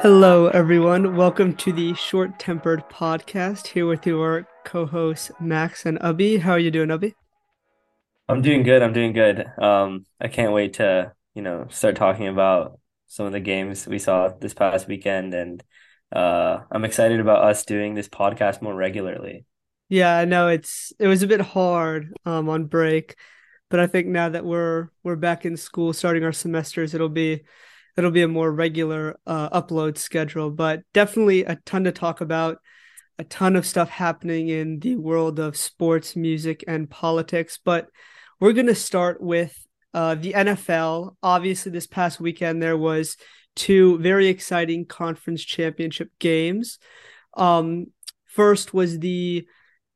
Hello, everyone. Welcome to the Short Tempered Podcast. Here with your co-hosts Max and Ubby. How are you doing, Ubby? I'm doing good. I'm doing good. Um, I can't wait to, you know, start talking about some of the games we saw this past weekend, and uh, I'm excited about us doing this podcast more regularly. Yeah, I know it's it was a bit hard um on break, but I think now that we're we're back in school, starting our semesters, it'll be it'll be a more regular uh, upload schedule. But definitely a ton to talk about, a ton of stuff happening in the world of sports, music, and politics. But we're gonna start with uh, the NFL. Obviously, this past weekend there was two very exciting conference championship games. Um, first was the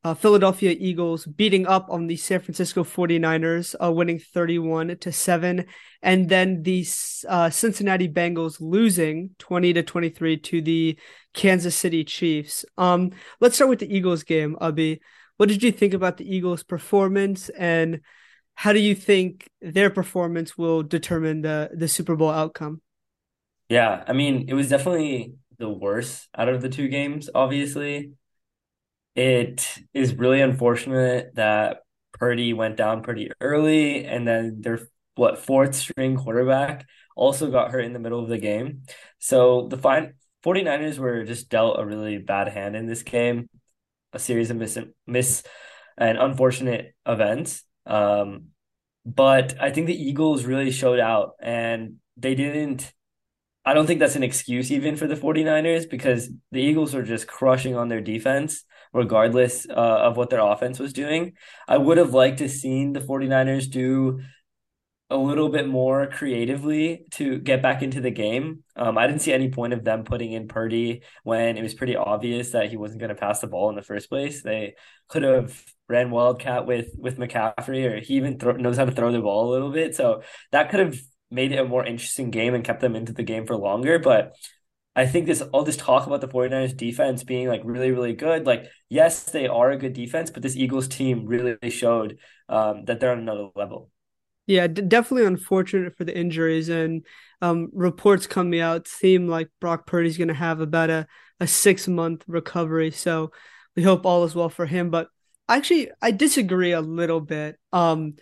uh, Philadelphia Eagles beating up on the San Francisco 49ers, uh, winning 31 to 7. And then the uh, Cincinnati Bengals losing 20 to 23 to the Kansas City Chiefs. Um, let's start with the Eagles game, Abby. What did you think about the Eagles' performance and how do you think their performance will determine the, the Super Bowl outcome? Yeah, I mean, it was definitely the worst out of the two games, obviously. It is really unfortunate that Purdy went down pretty early, and then their what fourth string quarterback also got hurt in the middle of the game. So the fine 49ers were just dealt a really bad hand in this game, a series of miss miss and unfortunate events. Um, but I think the Eagles really showed out and they didn't I don't think that's an excuse even for the 49ers because the Eagles are just crushing on their defense regardless uh, of what their offense was doing. I would have liked to seen the 49ers do a little bit more creatively to get back into the game. Um, I didn't see any point of them putting in Purdy when it was pretty obvious that he wasn't going to pass the ball in the first place. They could have ran wildcat with with McCaffrey, or he even knows how to throw the ball a little bit. So that could have made it a more interesting game and kept them into the game for longer. But I think this all this talk about the 49ers defense being like really, really good. Like, yes, they are a good defense, but this Eagles team really showed um, that they're on another level. Yeah, d- definitely unfortunate for the injuries and um, reports coming out seem like Brock Purdy's going to have about a, a six month recovery. So we hope all is well for him. But actually, I disagree a little bit. Um,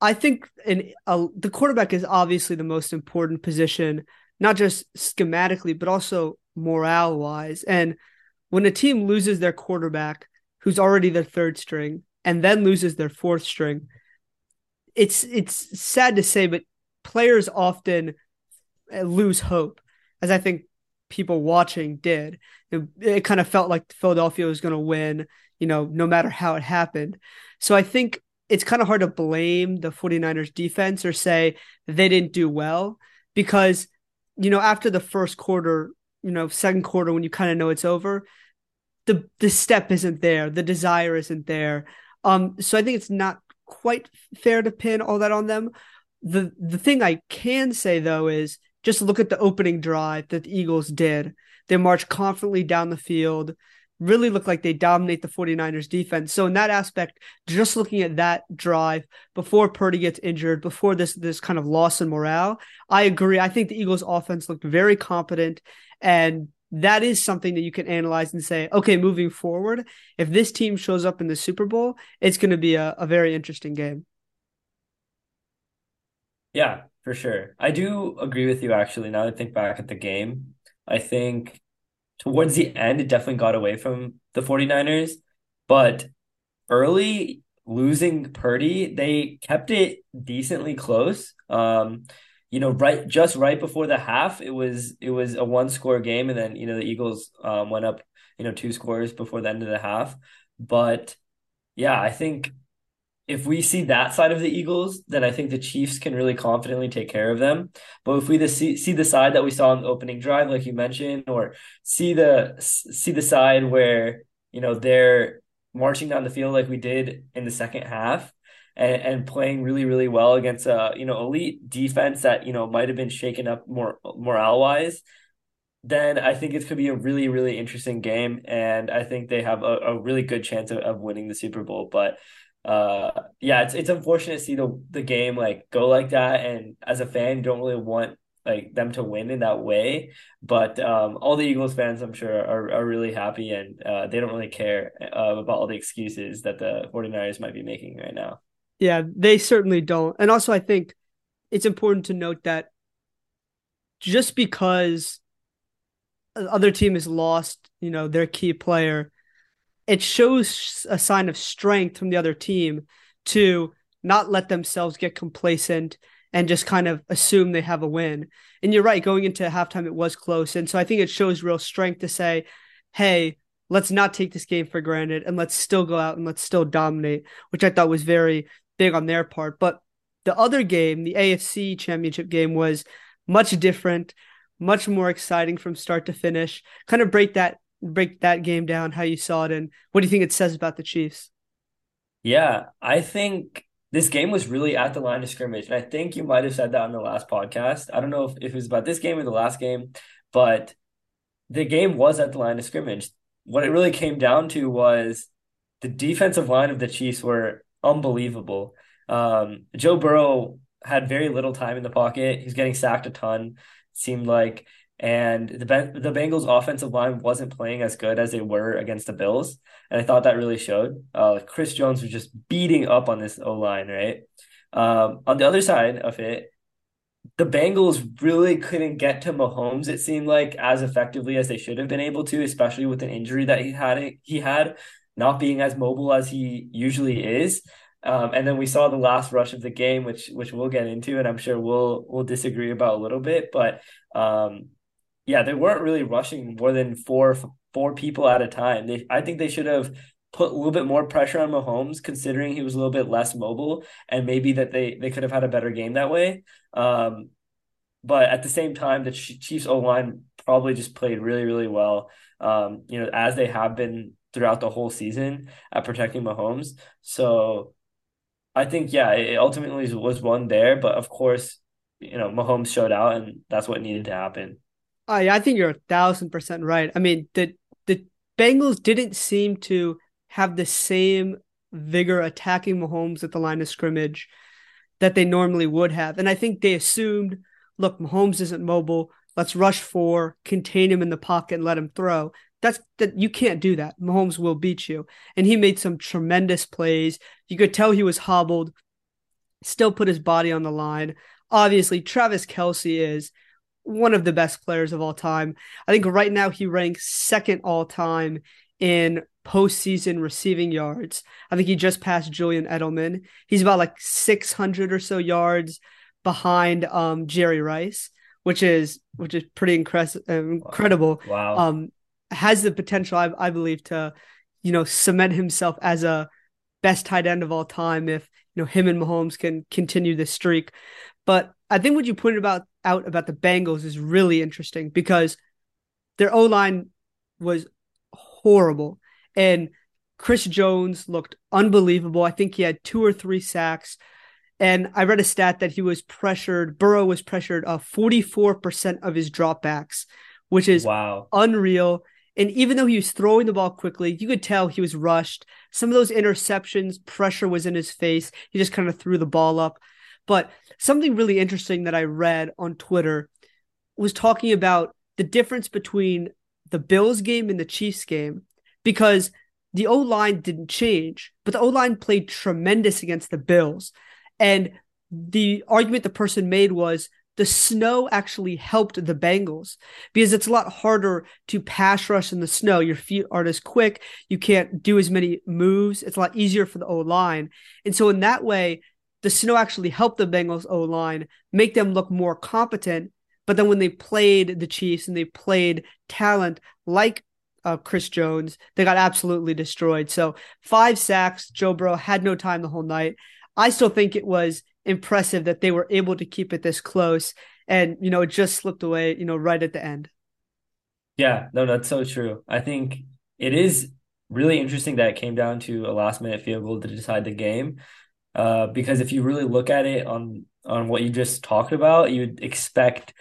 I think in uh, the quarterback is obviously the most important position, not just schematically, but also morale wise. And when a team loses their quarterback, who's already their third string, and then loses their fourth string, it's it's sad to say, but players often uh, lose hope, as I think people watching did. It, it kind of felt like Philadelphia was going to win, you know, no matter how it happened. So I think it's kind of hard to blame the 49ers defense or say they didn't do well because, you know, after the first quarter, you know, second quarter, when you kind of know it's over, the the step isn't there, the desire isn't there. Um, so I think it's not quite fair to pin all that on them. The the thing I can say though is just look at the opening drive that the Eagles did. They marched confidently down the field, really look like they dominate the 49ers defense. So in that aspect, just looking at that drive before Purdy gets injured, before this this kind of loss in morale, I agree. I think the Eagles offense looked very competent and that is something that you can analyze and say, okay, moving forward, if this team shows up in the Super Bowl, it's going to be a, a very interesting game. Yeah, for sure. I do agree with you actually. Now that I think back at the game, I think towards the end, it definitely got away from the 49ers. But early losing Purdy, they kept it decently close. Um, you know, right just right before the half, it was it was a one score game, and then you know the Eagles um, went up, you know, two scores before the end of the half. But yeah, I think if we see that side of the Eagles, then I think the Chiefs can really confidently take care of them. But if we see, see the side that we saw in the opening drive, like you mentioned, or see the see the side where you know they're marching down the field like we did in the second half, and, and playing really really well against a you know elite defense that you know might have been shaken up more morale wise then I think it could be a really, really interesting game. And I think they have a, a really good chance of, of winning the Super Bowl. But uh yeah it's it's unfortunate to see the the game like go like that and as a fan you don't really want like them to win in that way. But um, all the Eagles fans, I'm sure, are, are really happy and uh, they don't really care uh, about all the excuses that the 49ers might be making right now. Yeah, they certainly don't. And also, I think it's important to note that just because other team has lost, you know, their key player, it shows a sign of strength from the other team to not let themselves get complacent and just kind of assume they have a win. And you're right, going into halftime, it was close. And so I think it shows real strength to say, hey, let's not take this game for granted and let's still go out and let's still dominate, which I thought was very big on their part. But the other game, the AFC championship game, was much different, much more exciting from start to finish. Kind of break that break that game down, how you saw it, and what do you think it says about the Chiefs? Yeah, I think this game was really at the line of scrimmage. And I think you might have said that on the last podcast. I don't know if, if it was about this game or the last game, but the game was at the line of scrimmage. What it really came down to was the defensive line of the Chiefs were unbelievable. Um, Joe Burrow had very little time in the pocket. He's getting sacked a ton, seemed like and the the Bengals offensive line wasn't playing as good as they were against the Bills, and I thought that really showed. Uh, Chris Jones was just beating up on this O line, right? Um, on the other side of it, the Bengals really couldn't get to Mahomes. It seemed like as effectively as they should have been able to, especially with an injury that he had. He had not being as mobile as he usually is. Um, and then we saw the last rush of the game, which which we'll get into, and I'm sure we'll we'll disagree about a little bit. But um, yeah, they weren't really rushing more than four four people at a time. They I think they should have put a little bit more pressure on Mahomes, considering he was a little bit less mobile, and maybe that they they could have had a better game that way. Um, but at the same time, the Chiefs O line probably just played really really well. Um, you know, as they have been throughout the whole season at protecting Mahomes. So I think yeah, it ultimately was one there, but of course, you know, Mahomes showed out, and that's what needed to happen. Oh, I I think you're a thousand percent right. I mean, the the Bengals didn't seem to have the same vigor attacking Mahomes at the line of scrimmage that they normally would have. And I think they assumed, look, Mahomes isn't mobile. Let's rush four, contain him in the pocket, and let him throw. That's that you can't do that. Mahomes will beat you. And he made some tremendous plays. You could tell he was hobbled, still put his body on the line. Obviously, Travis Kelsey is one of the best players of all time. I think right now he ranks second all time in postseason receiving yards. I think he just passed Julian Edelman. He's about like 600 or so yards behind um, Jerry Rice, which is which is pretty incredible. incredible. Wow. Um, has the potential, I, I believe, to you know cement himself as a best tight end of all time if you know him and Mahomes can continue this streak. But I think what you pointed about out about the Bengals is really interesting because their O line was horrible. And Chris Jones looked unbelievable. I think he had two or three sacks. And I read a stat that he was pressured, Burrow was pressured uh, 44% of his dropbacks, which is wow. unreal. And even though he was throwing the ball quickly, you could tell he was rushed. Some of those interceptions, pressure was in his face. He just kind of threw the ball up. But something really interesting that I read on Twitter was talking about the difference between the Bills game and the Chiefs game because the O line didn't change, but the O line played tremendous against the Bills. And the argument the person made was the snow actually helped the Bengals because it's a lot harder to pass rush in the snow. Your feet aren't as quick. You can't do as many moves. It's a lot easier for the O line. And so, in that way, the snow actually helped the Bengals O line make them look more competent. But then when they played the Chiefs and they played talent like uh, Chris Jones, they got absolutely destroyed. So five sacks. Joe Burrow had no time the whole night. I still think it was impressive that they were able to keep it this close, and you know it just slipped away. You know, right at the end. Yeah, no, that's so true. I think it is really interesting that it came down to a last minute field goal to decide the game. Uh, because if you really look at it on on what you just talked about, you'd expect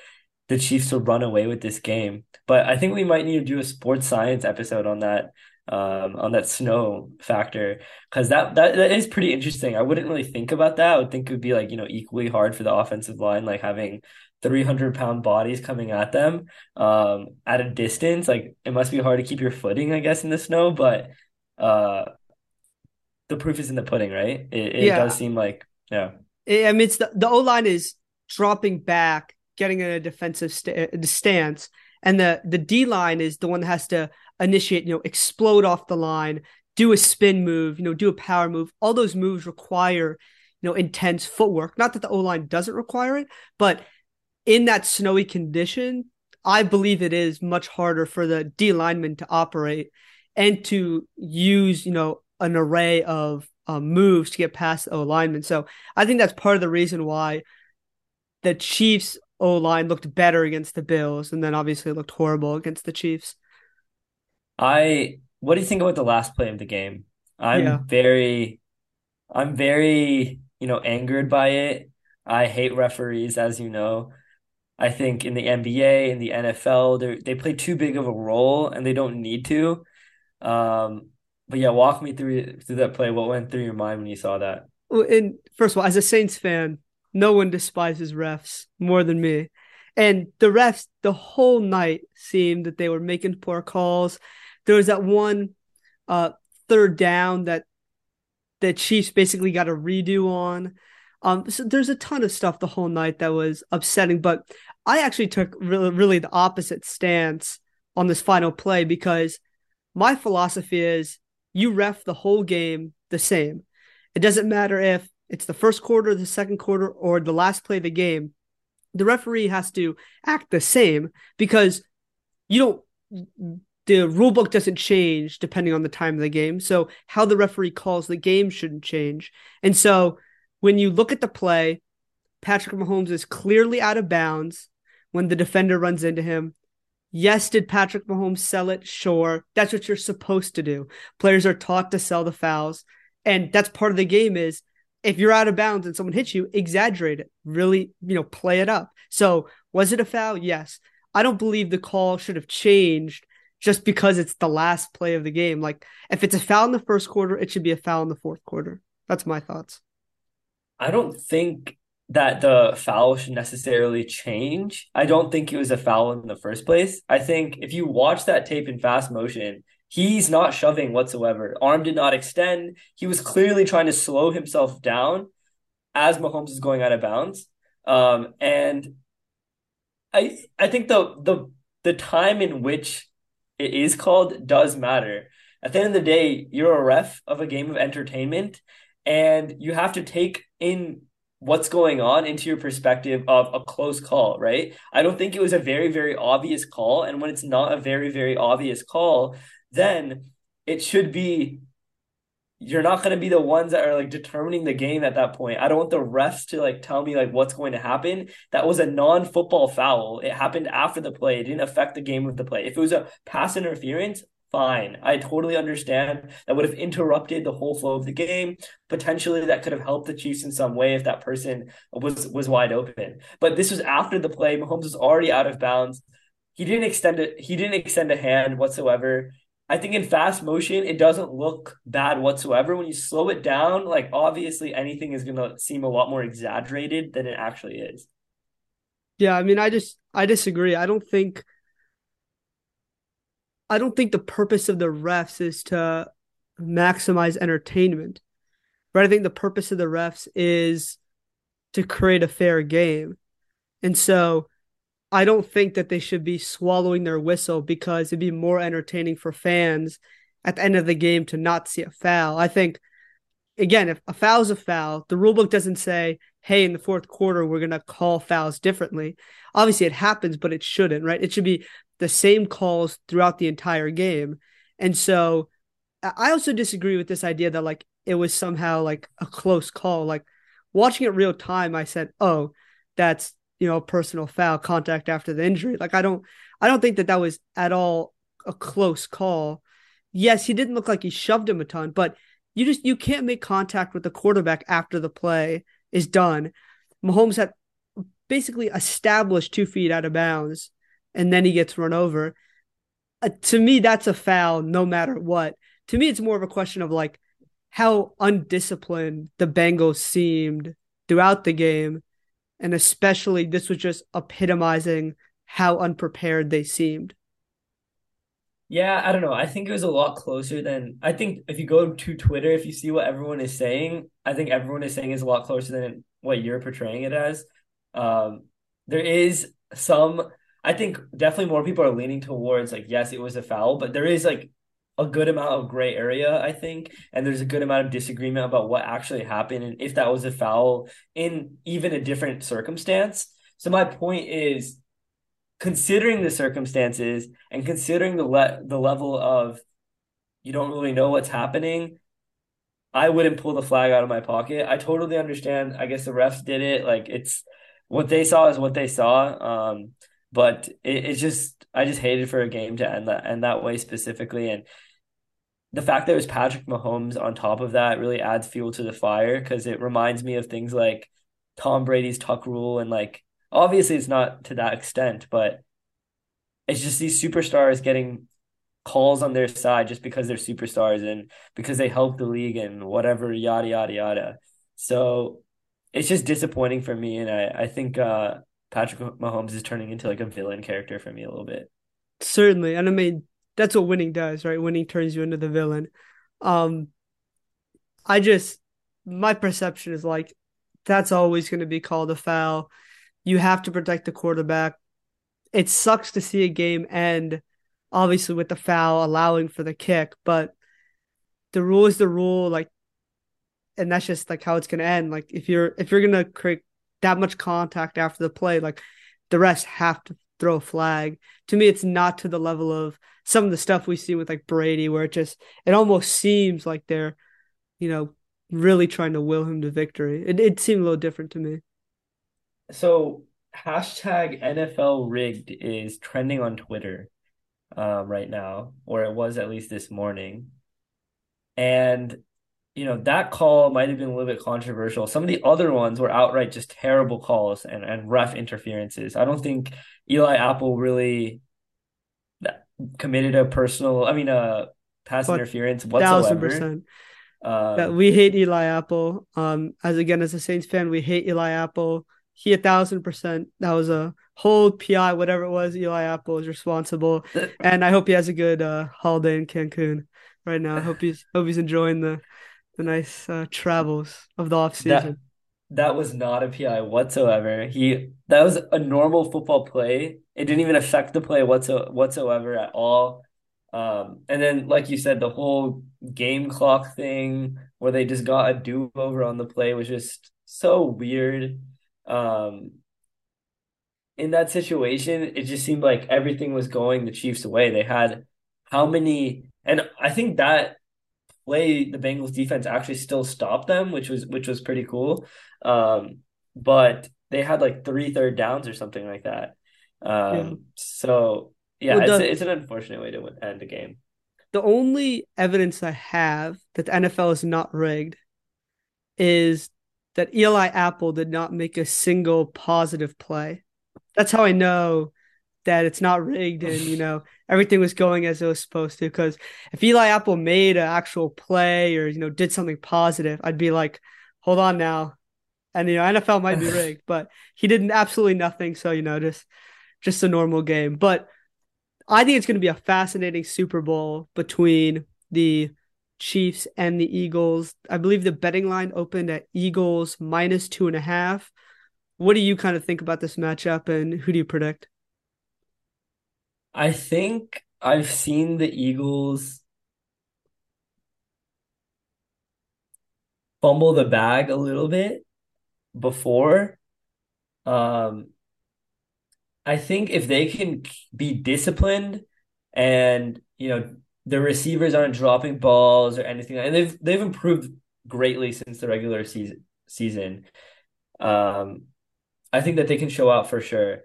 the Chiefs to run away with this game. But I think we might need to do a sports science episode on that um, on that snow factor because that, that that is pretty interesting. I wouldn't really think about that. I would think it would be like you know equally hard for the offensive line, like having 300 pound bodies coming at them um, at a distance. Like it must be hard to keep your footing, I guess, in the snow. But uh, the proof is in the pudding, right? It, it yeah. does seem like yeah. I mean, it's the the O line is dropping back, getting in a defensive st- stance, and the the D line is the one that has to initiate, you know, explode off the line, do a spin move, you know, do a power move. All those moves require, you know, intense footwork. Not that the O line doesn't require it, but in that snowy condition, I believe it is much harder for the D lineman to operate and to use, you know, an array of um, moves to get past the O lineman. So I think that's part of the reason why the Chiefs O line looked better against the Bills, and then obviously looked horrible against the Chiefs. I what do you think about the last play of the game? I'm yeah. very I'm very, you know, angered by it. I hate referees, as you know. I think in the NBA, in the NFL, they they play too big of a role and they don't need to. Um, but yeah, walk me through through that play. What went through your mind when you saw that? Well, and first of all, as a Saints fan, no one despises refs more than me. And the refs, the whole night seemed that they were making poor calls. There was that one uh, third down that the Chiefs basically got a redo on. Um, so there's a ton of stuff the whole night that was upsetting, but I actually took really, really the opposite stance on this final play because my philosophy is you ref the whole game the same. It doesn't matter if it's the first quarter, the second quarter, or the last play of the game. The referee has to act the same because you don't the rule book doesn't change depending on the time of the game. So how the referee calls the game shouldn't change. And so when you look at the play, Patrick Mahomes is clearly out of bounds when the defender runs into him. Yes, did Patrick Mahomes sell it? Sure. That's what you're supposed to do. Players are taught to sell the fouls. And that's part of the game is if you're out of bounds and someone hits you, exaggerate it. Really, you know, play it up. So was it a foul? Yes. I don't believe the call should have changed just because it's the last play of the game. Like if it's a foul in the first quarter, it should be a foul in the fourth quarter. That's my thoughts. I don't think that the foul should necessarily change. I don't think it was a foul in the first place. I think if you watch that tape in fast motion, he's not shoving whatsoever. Arm did not extend. He was clearly trying to slow himself down as Mahomes is going out of bounds. Um, and I I think the the the time in which it is called does matter. At the end of the day, you're a ref of a game of entertainment, and you have to take in what's going on into your perspective of a close call, right? I don't think it was a very, very obvious call. And when it's not a very, very obvious call, then it should be you're not going to be the ones that are like determining the game at that point. I don't want the refs to like tell me like what's going to happen. That was a non-football foul. It happened after the play. It didn't affect the game of the play. If it was a pass interference, fine. I totally understand that would have interrupted the whole flow of the game. Potentially that could have helped the Chiefs in some way if that person was was wide open. But this was after the play. Mahomes was already out of bounds. He didn't extend it. He didn't extend a hand whatsoever. I think in fast motion, it doesn't look bad whatsoever. When you slow it down, like obviously anything is going to seem a lot more exaggerated than it actually is. Yeah, I mean, I just I disagree. I don't think I don't think the purpose of the refs is to maximize entertainment. But I think the purpose of the refs is to create a fair game. And so I don't think that they should be swallowing their whistle because it'd be more entertaining for fans at the end of the game to not see a foul. I think again, if a foul is a foul, the rule book doesn't say, hey, in the fourth quarter, we're going to call fouls differently. Obviously, it happens, but it shouldn't, right? It should be the same calls throughout the entire game. And so I also disagree with this idea that like it was somehow like a close call. Like watching it real time, I said, oh, that's you know, personal foul contact after the injury. Like I don't I don't think that that was at all a close call. Yes, he didn't look like he shoved him a ton, but you just you can't make contact with the quarterback after the play is done. Mahomes had basically established two feet out of bounds, and then he gets run over. uh, to me, that's a foul no matter what. To me, it's more of a question of like how undisciplined the Bengals seemed throughout the game. And especially, this was just epitomizing how unprepared they seemed. Yeah, I don't know. I think it was a lot closer than I think if you go to Twitter, if you see what everyone is saying, I think everyone is saying is a lot closer than what you're portraying it as. Um, there is some I think definitely more people are leaning towards like yes, it was a foul, but there is like a good amount of gray area, I think, and there's a good amount of disagreement about what actually happened and if that was a foul in even a different circumstance. So my point is considering the circumstances and considering the le- the level of you don't really know what's happening, I wouldn't pull the flag out of my pocket. I totally understand. I guess the refs did it. Like it's what they saw is what they saw. Um, but it, it's just I just hated for a game to end that end that way specifically, and the fact that it was Patrick Mahomes on top of that really adds fuel to the fire because it reminds me of things like Tom Brady's tuck rule and like obviously it's not to that extent, but it's just these superstars getting calls on their side just because they're superstars and because they help the league and whatever yada yada yada. So it's just disappointing for me, and I I think uh, Patrick Mahomes is turning into like a villain character for me a little bit. Certainly, and I mean that's what winning does, right? Winning turns you into the villain. Um, I just my perception is like that's always going to be called a foul. You have to protect the quarterback. It sucks to see a game end, obviously with the foul allowing for the kick, but the rule is the rule. Like, and that's just like how it's going to end. Like if you're if you're going to create that much contact after the play, like the rest have to throw a flag. To me, it's not to the level of some of the stuff we see with like Brady, where it just it almost seems like they're, you know, really trying to will him to victory. It it seemed a little different to me. So hashtag NFL rigged is trending on Twitter um, right now, or it was at least this morning. And you know, that call might have been a little bit controversial. Some of the other ones were outright just terrible calls and, and ref interferences. I don't think Eli Apple really committed a personal, I mean, a pass but interference whatsoever. Thousand percent. Um, we hate Eli Apple. Um, as again, as a Saints fan, we hate Eli Apple. He a thousand percent. That was a whole PI, whatever it was. Eli Apple is responsible, and I hope he has a good uh, holiday in Cancun right now. I hope he's hope he's enjoying the the nice uh, travels of the off season. That, that was not a PI whatsoever. He that was a normal football play. It didn't even affect the play whatso, whatsoever at all. Um, and then, like you said, the whole game clock thing where they just got a do over on the play was just so weird. Um, in that situation, it just seemed like everything was going the Chiefs' way. They had how many, and I think that play the Bengals defense actually still stopped them, which was which was pretty cool. Um, but they had like three third downs or something like that. Um, yeah. so yeah, well, the, it's, it's an unfortunate way to end the game. The only evidence I have that the NFL is not rigged is that Eli Apple did not make a single positive play. That's how I know that it's not rigged and you know everything was going as it was supposed to. Because if Eli Apple made an actual play or you know did something positive, I'd be like, hold on now, and you know NFL might be rigged, but he did absolutely nothing. So you know just just a normal game. But I think it's going to be a fascinating Super Bowl between the Chiefs and the Eagles. I believe the betting line opened at Eagles minus two and a half. What do you kind of think about this matchup and who do you predict? I think I've seen the Eagles fumble the bag a little bit before. Um, I think if they can be disciplined and you know the receivers aren't dropping balls or anything, and they've they've improved greatly since the regular season season. Um, I think that they can show out for sure,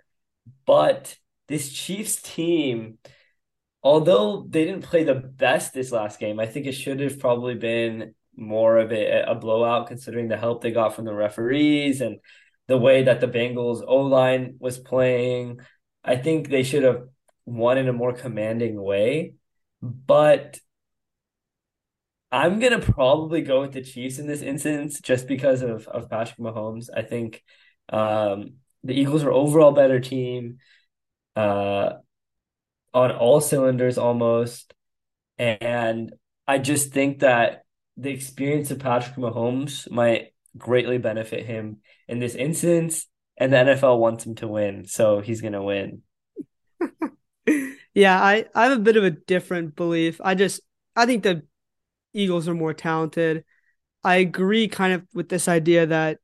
but this Chiefs team, although they didn't play the best this last game, I think it should have probably been more of a, a blowout considering the help they got from the referees and the way that the Bengals O line was playing. I think they should have won in a more commanding way. But I'm gonna probably go with the Chiefs in this instance just because of of Patrick Mahomes. I think um, the Eagles are overall better team uh, on all cylinders almost, and I just think that the experience of Patrick Mahomes might greatly benefit him in this instance, and the NFL wants him to win, so he's gonna win. yeah, I I have a bit of a different belief. I just I think the Eagles are more talented. I agree kind of with this idea that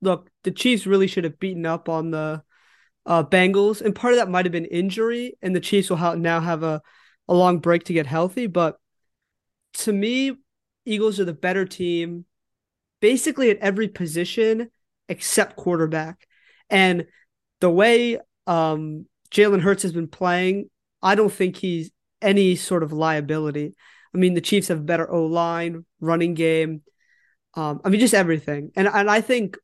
look, the Chiefs really should have beaten up on the uh, Bengals, and part of that might have been injury, and the Chiefs will ha- now have a, a long break to get healthy. But to me, Eagles are the better team, basically at every position except quarterback. And the way um, Jalen Hurts has been playing, I don't think he's any sort of liability. I mean, the Chiefs have better O line, running game. Um, I mean, just everything. And and I think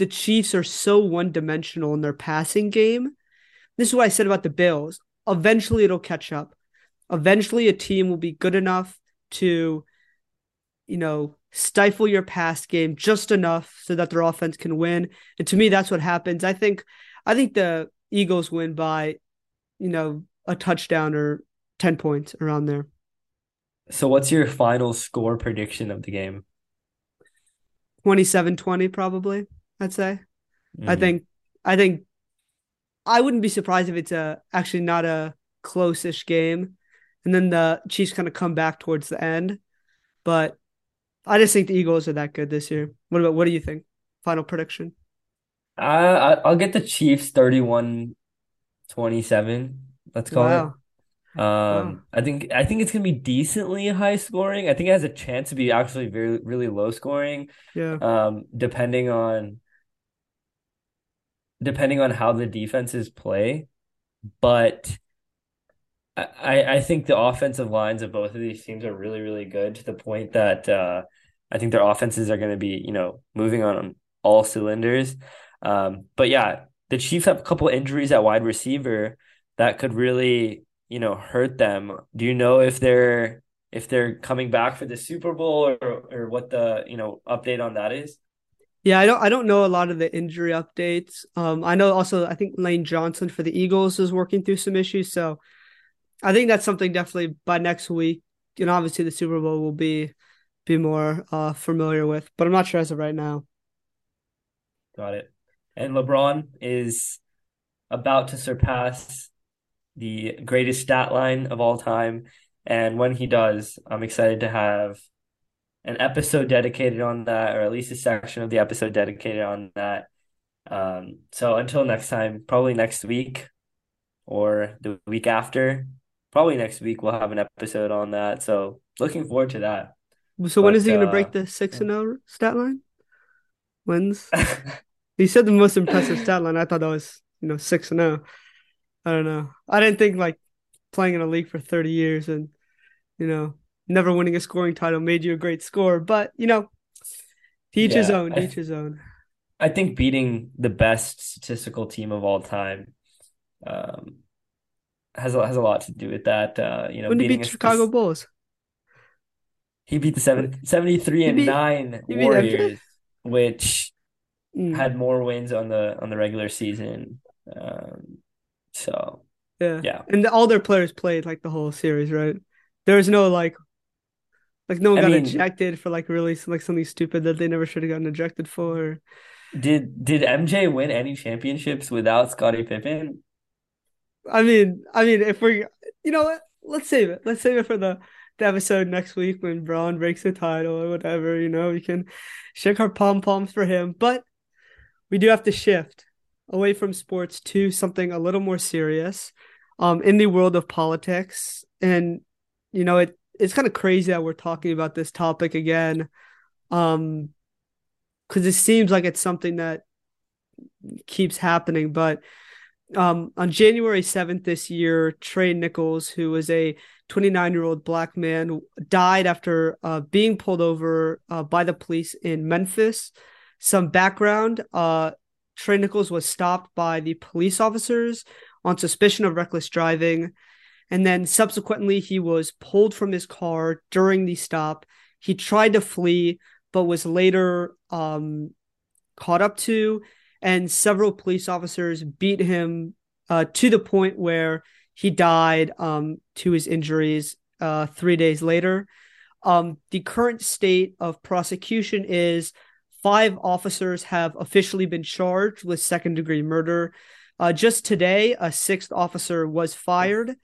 the Chiefs are so one dimensional in their passing game. This is what I said about the Bills. Eventually, it'll catch up. Eventually, a team will be good enough to, you know, stifle your pass game just enough so that their offense can win. And to me, that's what happens. I think, I think the Eagles win by, you know, a touchdown or ten points around there. So what's your final score prediction of the game? 27-20 probably, I'd say. Mm-hmm. I think I think I wouldn't be surprised if it's a actually not a close-ish game. And then the Chiefs kind of come back towards the end. But I just think the Eagles are that good this year. What about what do you think? Final prediction? Uh, I'll get the Chiefs 31 27. Let's call wow. it. Um, I think I think it's gonna be decently high scoring. I think it has a chance to be actually very really low scoring. Yeah. Um, depending on depending on how the defenses play, but I I think the offensive lines of both of these teams are really really good to the point that uh, I think their offenses are going to be you know moving on all cylinders. Um, but yeah, the Chiefs have a couple injuries at wide receiver that could really you know hurt them do you know if they're if they're coming back for the super bowl or or what the you know update on that is yeah i don't i don't know a lot of the injury updates um i know also i think lane johnson for the eagles is working through some issues so i think that's something definitely by next week you know obviously the super bowl will be be more uh familiar with but i'm not sure as of right now got it and lebron is about to surpass the greatest stat line of all time. And when he does, I'm excited to have an episode dedicated on that, or at least a section of the episode dedicated on that. Um, so until next time, probably next week or the week after, probably next week, we'll have an episode on that. So looking forward to that. So but, when is he going to uh, break the six and zero stat line? When's he said the most impressive stat line? I thought that was you know six and zero. I don't know. I didn't think like playing in a league for 30 years and you know never winning a scoring title made you a great scorer, but you know, each yeah, his own, each his own. I think beating the best statistical team of all time um, has a, has a lot to do with that. Uh, you know, when beating beat Chicago Bulls. He beat the seven, 73 and beat, 9 Warriors, which mm. had more wins on the on the regular season. Um, so yeah, yeah, and all their players played like the whole series, right? There was no like, like no one I got mean, ejected for like really like something stupid that they never should have gotten ejected for. Did did MJ win any championships without Scottie Pippen? I mean, I mean, if we're you know what, let's save it. Let's save it for the the episode next week when Bron breaks the title or whatever. You know, we can shake our pom poms for him, but we do have to shift away from sports to something a little more serious um, in the world of politics. And, you know, it it's kind of crazy that we're talking about this topic again. Um, because it seems like it's something that keeps happening. But um, on January 7th this year, Tyre Nichols, who was a 29 year old black man, died after uh, being pulled over uh, by the police in Memphis. Some background uh, Tyre Nichols was stopped by the police officers on suspicion of reckless driving. And then subsequently, he was pulled from his car during the stop. He tried to flee, but was later um, caught up to, and several police officers beat him uh, to the point where he died um, to his injuries uh, three days later. Um, the current state of prosecution is five officers have officially been charged with second degree murder. Uh, just today, a sixth officer was fired.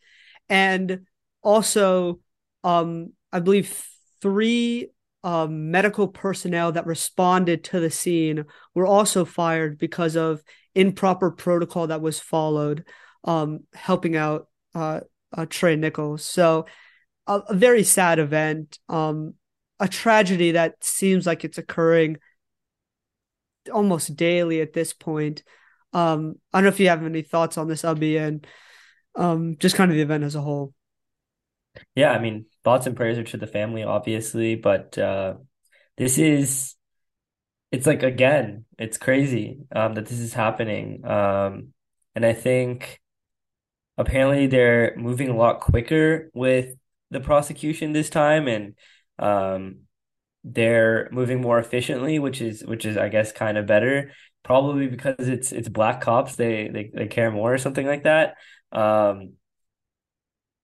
And also, um, I believe three um, medical personnel that responded to the scene were also fired because of improper protocol that was followed, um, helping out uh, uh, Tyre Nichols. So, a, a very sad event, um, a tragedy that seems like it's occurring almost daily at this point. Um, I don't know if you have any thoughts on this, Abhi, and um, just kind of the event as a whole. Yeah, I mean, thoughts and prayers are to the family, obviously, but uh, this is it's like again, it's crazy um, that this is happening. Um, and I think apparently they're moving a lot quicker with the prosecution this time, and um, they're moving more efficiently, which is which is I guess kind of better. Probably because it's it's black cops, they they, they care more or something like that. Um,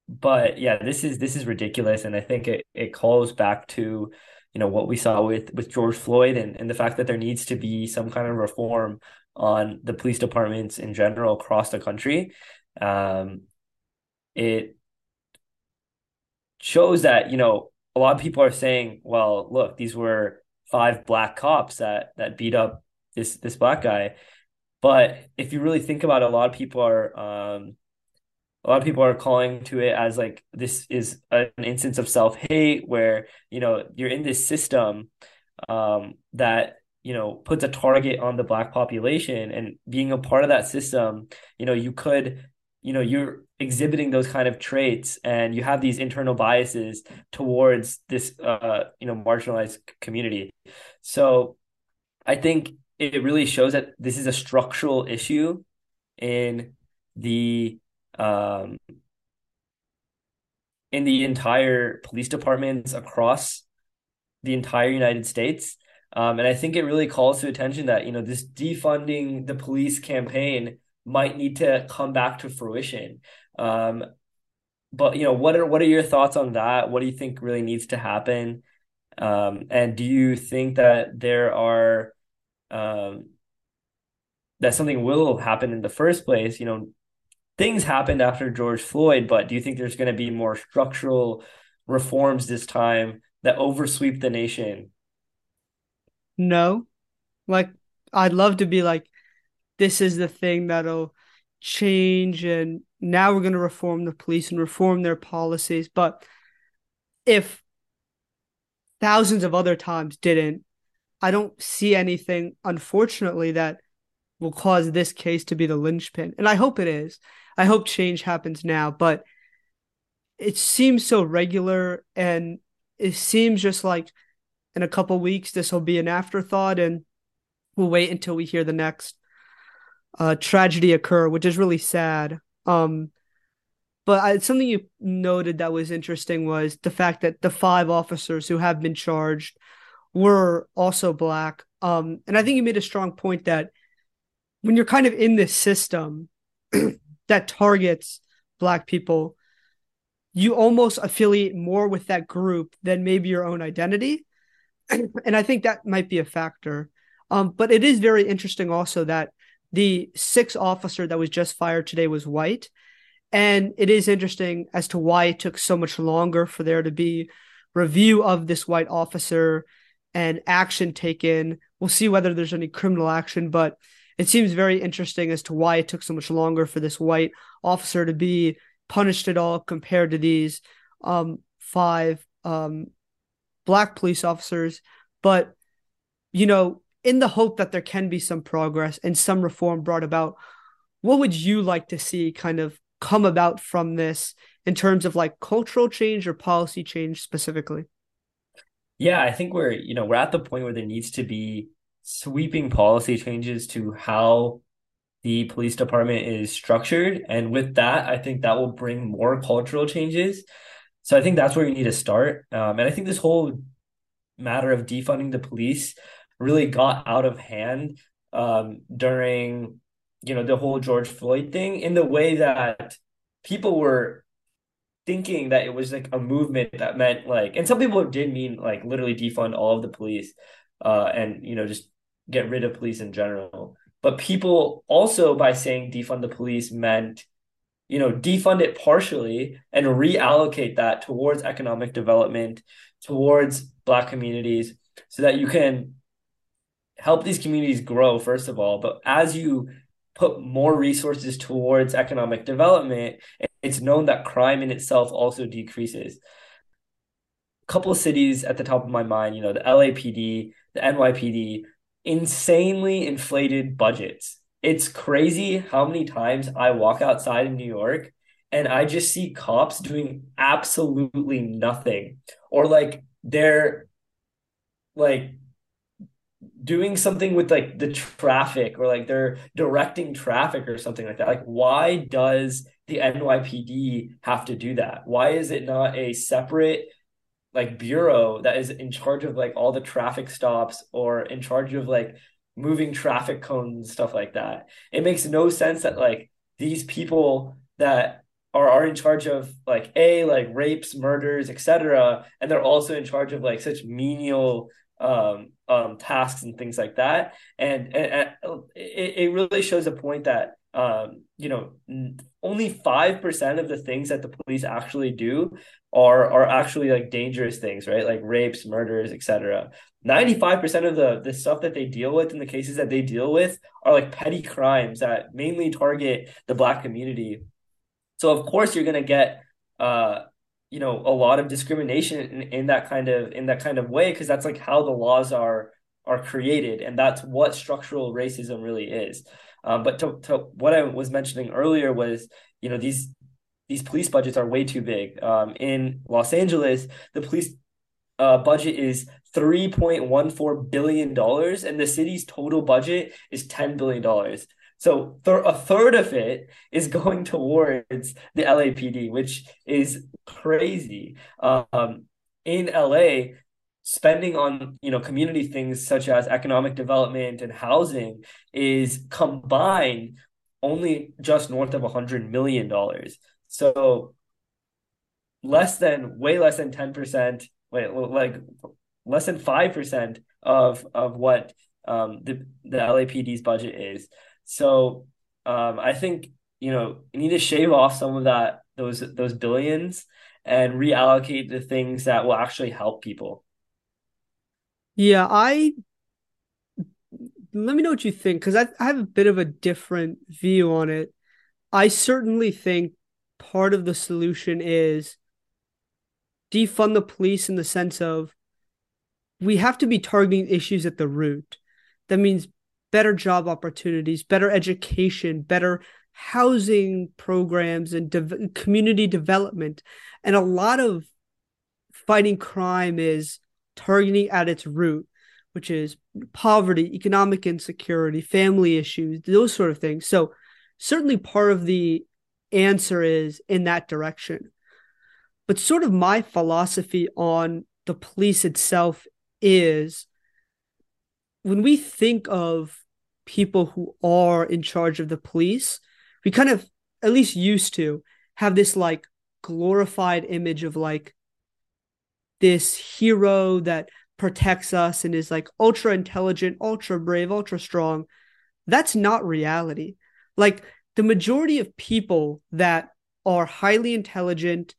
but yeah, this is this is ridiculous, and I think it it calls back to you know what we saw with with George Floyd and and the fact that there needs to be some kind of reform on the police departments in general across the country. Um, it shows that you know a lot of people are saying, well, look, these were five black cops that that beat up this this black guy. But if you really think about it, a lot of people are um, a lot of people are calling to it as like this is an instance of self-hate where you know you're in this system um, that you know puts a target on the black population. And being a part of that system you know you could you know you're exhibiting those kind of traits and you have these internal biases towards this uh you know marginalized community. So i think it really shows that this is a structural issue in the um, in the entire police departments across the entire United States. Um, and I think it really calls to attention that, you know, this defunding the police campaign might need to come back to fruition. Um, but you know, what are what are your thoughts on that? What do you think really needs to happen? Um, and do you think that there are um, that something will happen in the first place? You know, things happened after George Floyd, but do you think there's going to be more structural reforms this time that oversweep the nation? No. Like, I'd love to be like, this is the thing that'll change, and now we're going to reform the police and reform their policies. But if thousands of other times didn't, I don't see anything, unfortunately, that will cause this case to be the linchpin. And I hope it is. I hope change happens now, but it seems so regular and it seems just like in a couple weeks this will be an afterthought and we'll wait until we hear the next uh, tragedy occur, which is really sad. Um, but I, something you noted that was interesting was the fact that the five officers who have been charged were also black. Um, and I think you made a strong point that when you're kind of in this system, that targets black people you almost affiliate more with that group than maybe your own identity. And i think that might be a factor. Um, but it is very interesting also that the sixth officer that was just fired today was white. And it is interesting as to why it took so much longer for there to be review of this white officer and action taken. We'll see whether there's any criminal action but it seems very interesting as to why it took so much longer for this white officer to be punished at all compared to these um, five um, black police officers. But, you know, in the hope that there can be some progress and some reform brought about, what would you like to see kind of come about from this in terms of like cultural change or policy change specifically? Yeah, I think we're, you know, we're at the point where there needs to be sweeping policy changes to how the police department is structured. And with that, I think that will bring more cultural changes. So I think that's where you need to start. Um, and I think this whole matter of defunding the police really got out of hand um, during, you know, the whole George Floyd thing in the way that people were thinking that it was like a movement that meant like, and some people did mean like literally defund all of the police, uh, and you know just get rid of police in general. But people also by saying defund the police meant, you know, defund it partially and reallocate that towards economic development, towards Black communities, so that you can help these communities grow first of all. But as you put more resources towards economic development, it's known that crime in itself also decreases. A couple of cities at the top of my mind, you know, the LAPD, the NYPD, insanely inflated budgets. It's crazy how many times I walk outside in New York and I just see cops doing absolutely nothing or like they're like doing something with like the traffic or like they're directing traffic or something like that. Like, why does the NYPD have to do that? Why is it not a separate like bureau that is in charge of like all the traffic stops or in charge of like moving traffic cones and stuff like that? It makes no sense that like these people that are, are in charge of like a like rapes, murders, etc., and they're also in charge of like such menial um, um, tasks and things like that. And, and, and it, it really shows a point that um, you know only five percent of the things that the police actually do are are actually like dangerous things, right? Like rapes, murders, etc. Ninety five percent of the the stuff that they deal with in the cases that they deal with are like petty crimes that mainly target the black community. So of course you're gonna get uh you know a lot of discrimination in, in that kind of in that kind of way because that's like how the laws are are created and that's what structural racism really is um, but to, to what i was mentioning earlier was you know these these police budgets are way too big um, in los angeles the police uh, budget is 3.14 billion dollars and the city's total budget is 10 billion dollars so th- a third of it is going towards the LAPD, which is crazy. Um, in LA, spending on you know community things such as economic development and housing is combined only just north of a hundred million dollars. So less than way less than 10% wait like less than 5% of of what um the the LAPD's budget is. So um, I think you know you need to shave off some of that those those billions and reallocate the things that will actually help people. Yeah, I let me know what you think because I, I have a bit of a different view on it. I certainly think part of the solution is defund the police in the sense of we have to be targeting issues at the root. That means better job opportunities, better education, better housing programs, and de- community development. And a lot of fighting crime is targeting at its root, which is poverty, economic insecurity, family issues, those sort of things. So, certainly part of the answer is in that direction. But sort of my philosophy on the police itself is when we think of people who are in charge of the police, we kind of at least used to have this like glorified image of like this hero that protects us and is like ultra intelligent, ultra brave, ultra strong. That's not reality. Like the majority of people that are highly intelligent,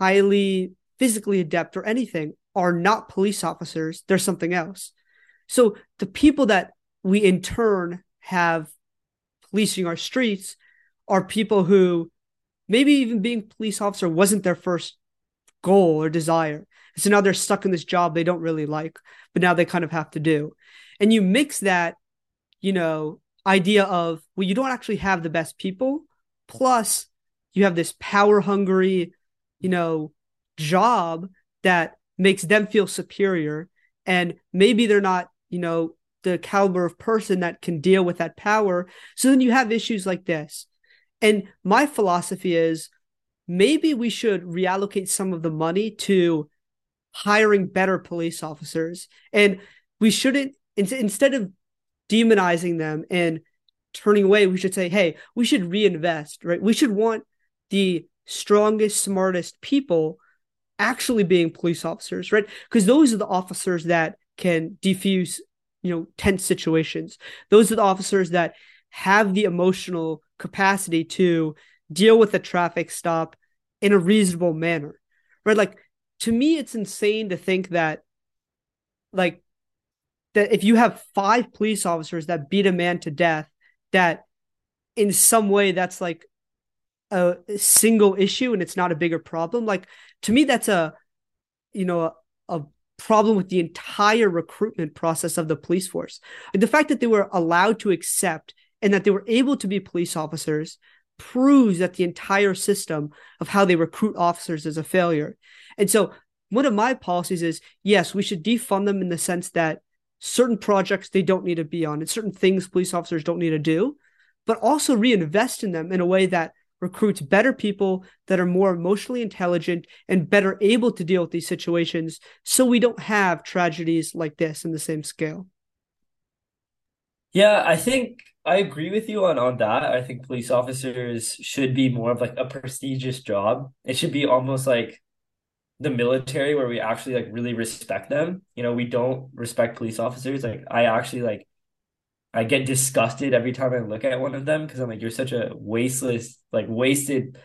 highly physically adept, or anything are not police officers. They're something else. So the people that we in turn have policing our streets are people who maybe even being police officer wasn't their first goal or desire. So now they're stuck in this job they don't really like, but now they kind of have to do. And you mix that, you know, idea of, well, you don't actually have the best people, plus you have this power hungry, you know, job that makes them feel superior. And maybe they're not, you know, the caliber of person that can deal with that power. So then you have issues like this. And my philosophy is maybe we should reallocate some of the money to hiring better police officers. And we shouldn't, instead of demonizing them and turning away, we should say, hey, we should reinvest, right? We should want the strongest, smartest people actually being police officers, right? Because those are the officers that can defuse, you know, tense situations. Those are the officers that have the emotional capacity to deal with a traffic stop in a reasonable manner, right? Like to me, it's insane to think that, like, that if you have five police officers that beat a man to death, that in some way that's like a single issue and it's not a bigger problem. Like to me, that's a you know a, a problem with the entire recruitment process of the police force. Like the fact that they were allowed to accept and that they were able to be police officers proves that the entire system of how they recruit officers is a failure. And so one of my policies is yes, we should defund them in the sense that certain projects they don't need to be on and certain things police officers don't need to do, but also reinvest in them in a way that recruits better people that are more emotionally intelligent and better able to deal with these situations so we don't have tragedies like this in the same scale. Yeah, I think I agree with you on on that. I think police officers should be more of like a prestigious job. It should be almost like the military where we actually like really respect them. You know, we don't respect police officers. Like I actually like I get disgusted every time I look at one of them because I'm like, you're such a wasteless, like wasted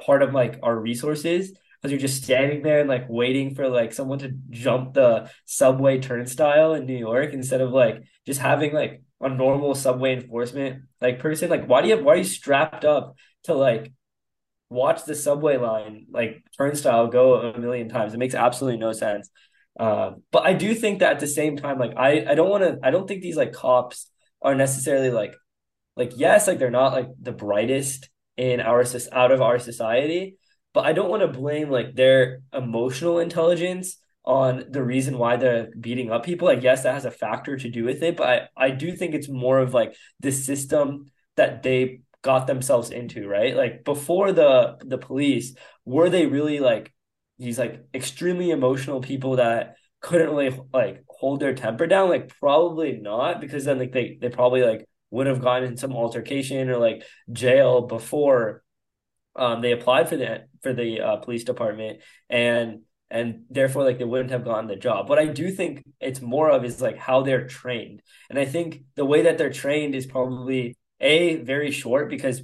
part of like our resources because you're just standing there and like waiting for like someone to jump the subway turnstile in New York instead of like just having like a normal subway enforcement like person. Like, why do you why are you strapped up to like watch the subway line like turnstile go a million times? It makes absolutely no sense. Uh, but I do think that at the same time, like I, I don't want to, I don't think these like cops are necessarily like like yes like they're not like the brightest in our out of our society but i don't want to blame like their emotional intelligence on the reason why they're beating up people. Like yes that has a factor to do with it but i, I do think it's more of like the system that they got themselves into right? Like before the the police were they really like these like extremely emotional people that couldn't really like hold their temper down? Like probably not, because then like they they probably like would have gone in some altercation or like jail before um they applied for the for the uh, police department. And and therefore like they wouldn't have gotten the job. What I do think it's more of is like how they're trained. And I think the way that they're trained is probably a very short because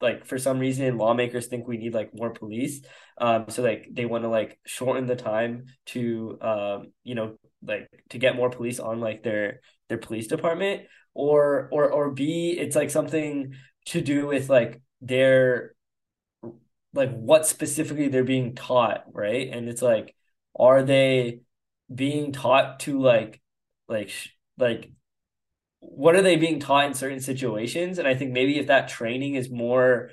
like for some reason lawmakers think we need like more police um so like they want to like shorten the time to um you know like to get more police on like their their police department or or or b it's like something to do with like their like what specifically they're being taught right? And it's like are they being taught to like like like what are they being taught in certain situations? And i think maybe if that training is more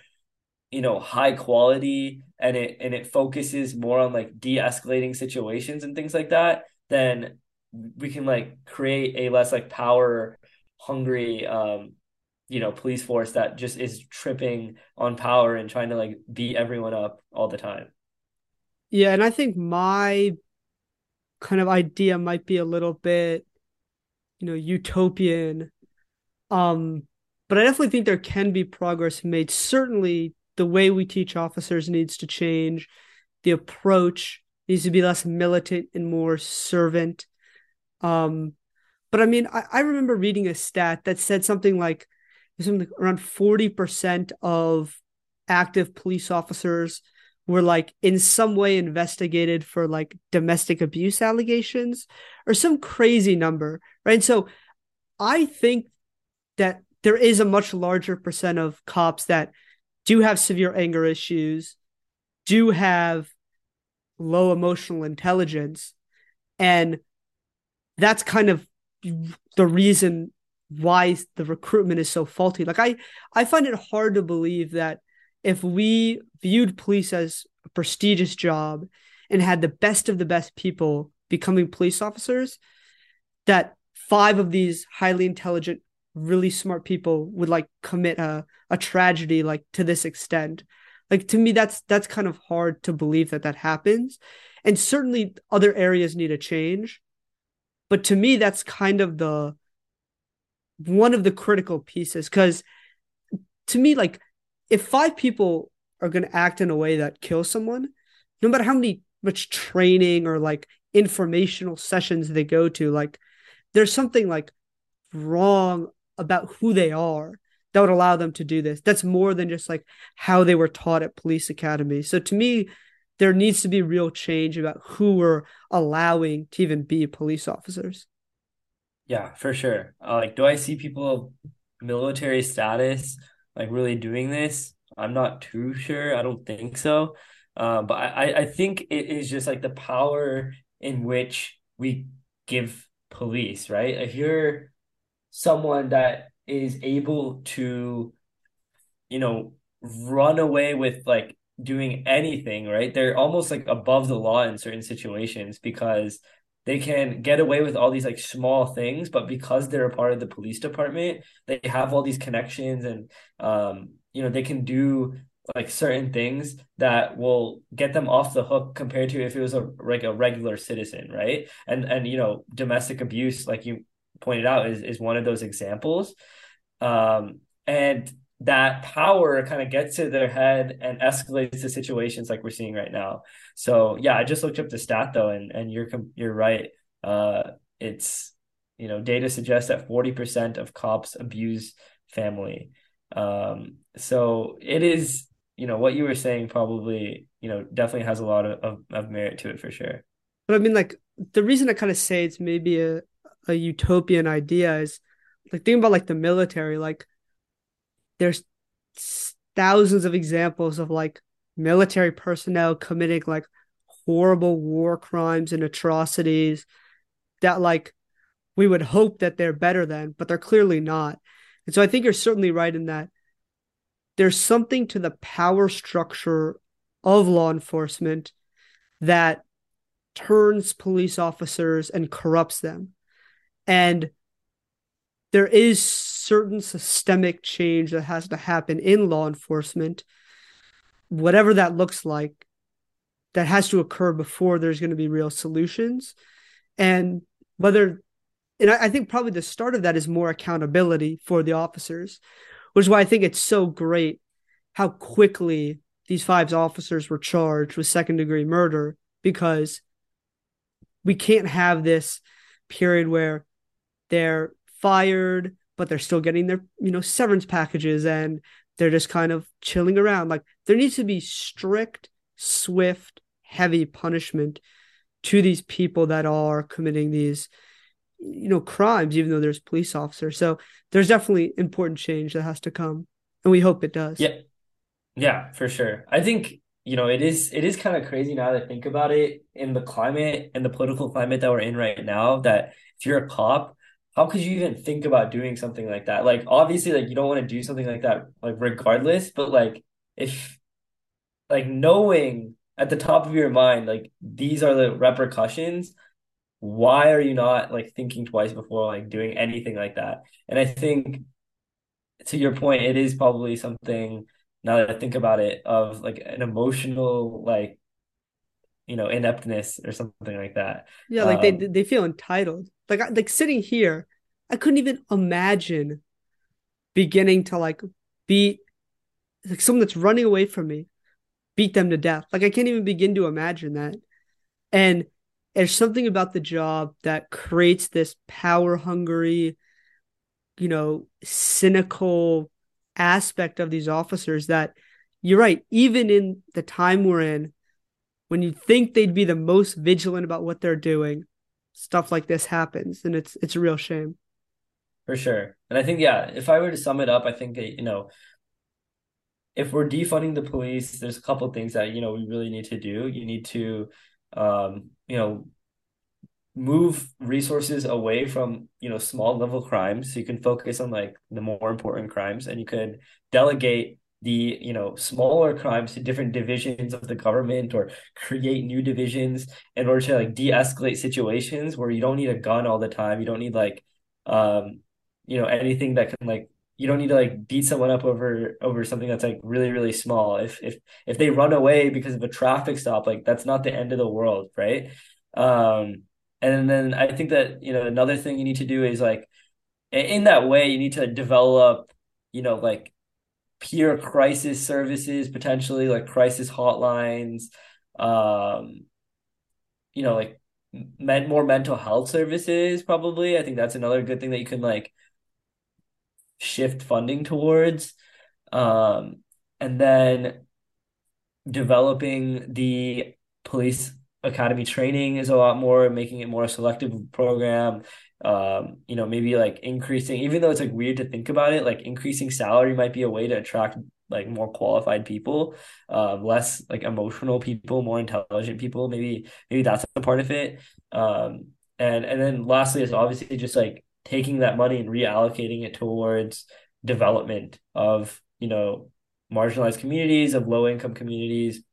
you know high quality and it and it focuses more on like de-escalating situations and things like that then we can like create a less like power hungry um you know police force that just is tripping on power and trying to like beat everyone up all the time. Yeah and i think my kind of idea might be a little bit you know utopian um but i definitely think there can be progress made. Certainly the way we teach officers needs to change. The approach needs to be less militant and more servant. Um but i mean i, I remember reading a stat that said something like something around 40% of active police officers were like in some way investigated for like domestic abuse allegations or some crazy number, right? so I think that there is a much larger percent of cops that do have severe anger issues, do have low emotional intelligence, and that's kind of the reason why the recruitment is so faulty. Like I I find it hard to believe that if we viewed police as a prestigious job and had the best of the best people becoming police officers, that five of these highly intelligent, really smart people would like commit a a tragedy like to this extent. Like to me, that's that's kind of hard to believe that that happens, and certainly other areas need a change. But to me, that's kind of the one of the critical pieces because to me, like if five people are going to act in a way that kills someone, no matter how many much training or like informational sessions they go to, like there's something like wrong about who they are that would allow them to do this. That's more than just like how they were taught at police academy. So to me, there needs to be real change about who we're allowing to even be police officers. Yeah, for sure. Uh, like, do I see people of military status like really doing this? I'm not too sure. I don't think so. Uh, but I, I think it is just like the power in which we give police, right? If you're someone that is able to, you know, run away with like doing anything, right? They're almost like above the law in certain situations because they can get away with all these like small things, but because they're a part of the police department, they have all these connections and um, you know, they can do like certain things that will get them off the hook compared to if it was a like a regular citizen, right? And and you know, domestic abuse, like you pointed out, is is one of those examples. Um, and that power kind of gets to their head and escalates to situations like we're seeing right now. So yeah, I just looked up the stat though, and and you're you're right. Uh, it's you know data suggests that forty percent of cops abuse family. Um, so it is you know what you were saying probably you know definitely has a lot of, of, of merit to it for sure. But I mean, like the reason I kind of say it's maybe a a utopian idea is like think about like the military like there's thousands of examples of like military personnel committing like horrible war crimes and atrocities that like we would hope that they're better than, but they're clearly not. And so I think you're certainly right in that there's something to the power structure of law enforcement that turns police officers and corrupts them. And there is certain systemic change that has to happen in law enforcement, whatever that looks like, that has to occur before there's going to be real solutions. And whether, and I, I think probably the start of that is more accountability for the officers, which is why I think it's so great how quickly these five officers were charged with second degree murder because we can't have this period where they're fired, but they're still getting their, you know, severance packages and they're just kind of chilling around. Like there needs to be strict, swift, heavy punishment to these people that are committing these, you know, crimes, even though there's police officers. So there's definitely important change that has to come. And we hope it does. Yeah. Yeah, for sure. I think you know it is it is kind of crazy now to think about it in the climate and the political climate that we're in right now that if you're a cop how could you even think about doing something like that? Like obviously like you don't want to do something like that like regardless, but like if like knowing at the top of your mind like these are the repercussions, why are you not like thinking twice before like doing anything like that? And I think to your point, it is probably something now that I think about it of like an emotional like you know ineptness or something like that. Yeah, like um, they they feel entitled. Like like sitting here, I couldn't even imagine beginning to like beat like someone that's running away from me, beat them to death. Like I can't even begin to imagine that. And there's something about the job that creates this power hungry, you know, cynical aspect of these officers that you're right, even in the time we're in, when you think they'd be the most vigilant about what they're doing, stuff like this happens and it's it's a real shame. For sure. And i think yeah if i were to sum it up i think that, you know if we're defunding the police there's a couple things that you know we really need to do. You need to um you know move resources away from you know small level crimes. So you can focus on like the more important crimes and you could delegate the you know smaller crimes to different divisions of the government or create new divisions in order to like de-escalate situations where you don't need a gun all the time you don't need like um, you know, anything that can like you don't need to like beat someone up over over something that's like really really small. If if if they run away because of a traffic stop, like that's not the end of the world, right? Um, and then I think that you know another thing you need to do is like in that way you need to develop you know like peer crisis services potentially like crisis hotlines um you know like men- more mental health services probably. I think that's another good thing that you can like shift funding towards. Um and then developing the police academy training is a lot more making it more selective program um you know maybe like increasing even though it's like weird to think about it like increasing salary might be a way to attract like more qualified people um less like emotional people more intelligent people maybe maybe that's a part of it um and and then lastly is obviously just like taking that money and reallocating it towards development of you know marginalized communities of low income communities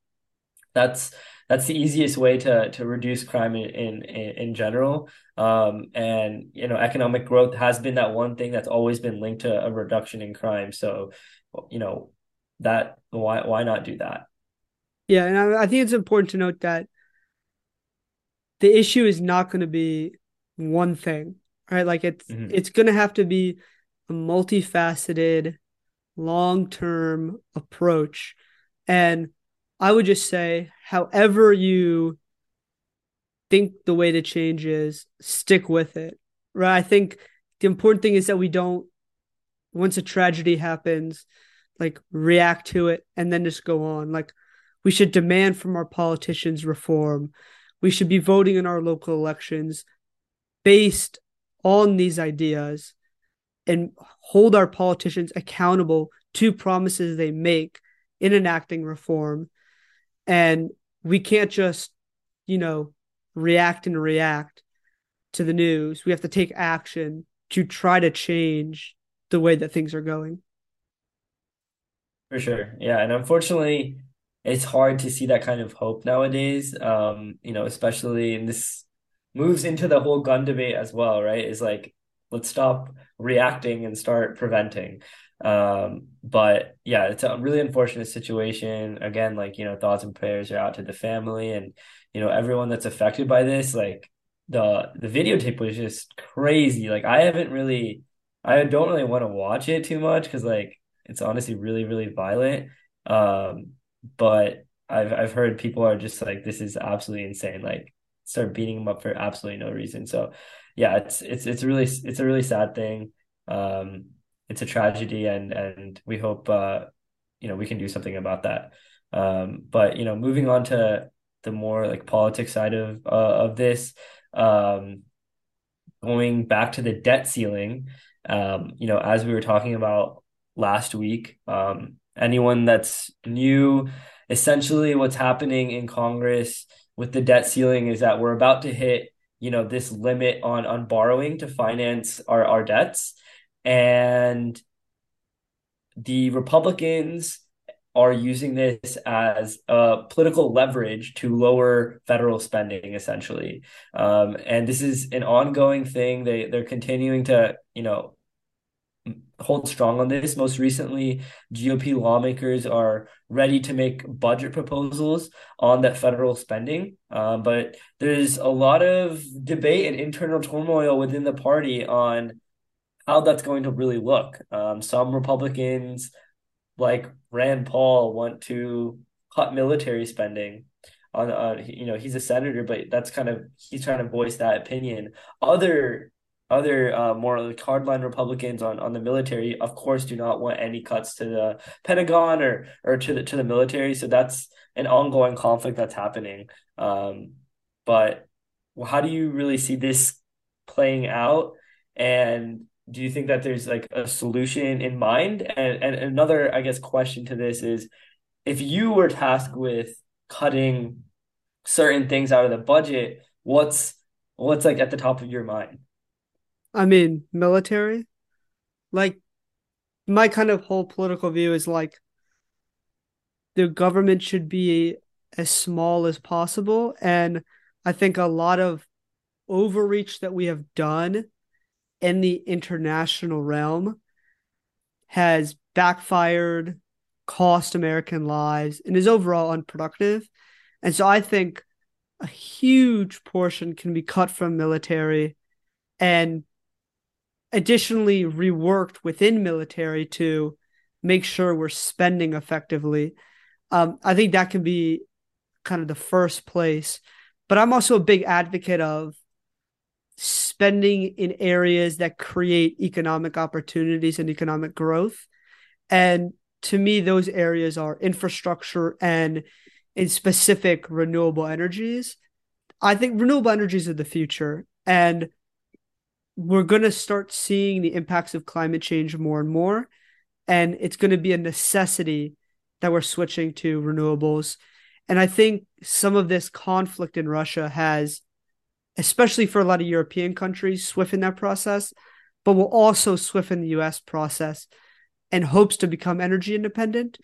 that's that's the easiest way to to reduce crime in in, in general. Um, and you know, economic growth has been that one thing that's always been linked to a reduction in crime. So, you know, that why why not do that? Yeah, and I, I think it's important to note that the issue is not going to be one thing, right? Like it's mm-hmm. it's going to have to be a multifaceted, long term approach, and I would just say, however you think the way to change is, stick with it. Right. I think the important thing is that we don't, once a tragedy happens, like react to it and then just go on. Like we should demand from our politicians reform. We should be voting in our local elections based on these ideas and hold our politicians accountable to promises they make in enacting reform and we can't just, you know, react and react to the news. We have to take action to try to change the way that things are going. For sure. Yeah. And unfortunately, it's hard to see that kind of hope nowadays. Um, you know, especially in this moves into the whole gun debate as well, right? Is like, let's stop reacting and start preventing. Um, but yeah, it's a really unfortunate situation. Again, like, you know, thoughts and prayers are out to the family and, you know, everyone that's affected by this. Like the the videotape was just crazy. Like I haven't really I don't really want to watch it too much because like it's honestly really, really violent. Um, but I've I've heard people are just like, this is absolutely insane. Like start beating them up for absolutely no reason. So yeah, it's it's it's really it's a really sad thing. Um, it's a tragedy and and we hope uh you know we can do something about that. Um but you know moving on to the more like politics side of uh, of this um going back to the debt ceiling um you know as we were talking about last week um anyone that's new essentially what's happening in congress with the debt ceiling is that we're about to hit you know this limit on on borrowing to finance our our debts and the Republicans are using this as a political leverage to lower federal spending, essentially. Um, and this is an ongoing thing. They they're continuing to, you know, hold strong on this. Most recently, GOP lawmakers are ready to make budget proposals on that federal spending. Um, but there's a lot of debate and internal turmoil within the party on how that's going to really look. Um, some Republicans, like Rand Paul, want to cut military spending. On, on you know, he's a senator, but that's kind of he's trying to voice that opinion. Other other uh, more like hardline Republicans on, on the military, of course, do not want any cuts to the Pentagon or or to the to the military. So that's an ongoing conflict that's happening. Um, but how do you really see this playing out? And do you think that there's like a solution in mind? And and another, I guess, question to this is if you were tasked with cutting certain things out of the budget, what's what's like at the top of your mind? I mean, military. Like my kind of whole political view is like the government should be as small as possible and I think a lot of overreach that we have done in the international realm has backfired, cost American lives, and is overall unproductive. And so I think a huge portion can be cut from military and additionally reworked within military to make sure we're spending effectively. Um, I think that can be kind of the first place. But I'm also a big advocate of spending in areas that create economic opportunities and economic growth. And to me, those areas are infrastructure and in specific renewable energies. I think renewable energies are the future. And we're going to start seeing the impacts of climate change more and more. And it's going to be a necessity that we're switching to renewables. And I think some of this conflict in Russia has, especially for a lot of European countries, swiftened that process, but will also swift the US process and hopes to become energy independent.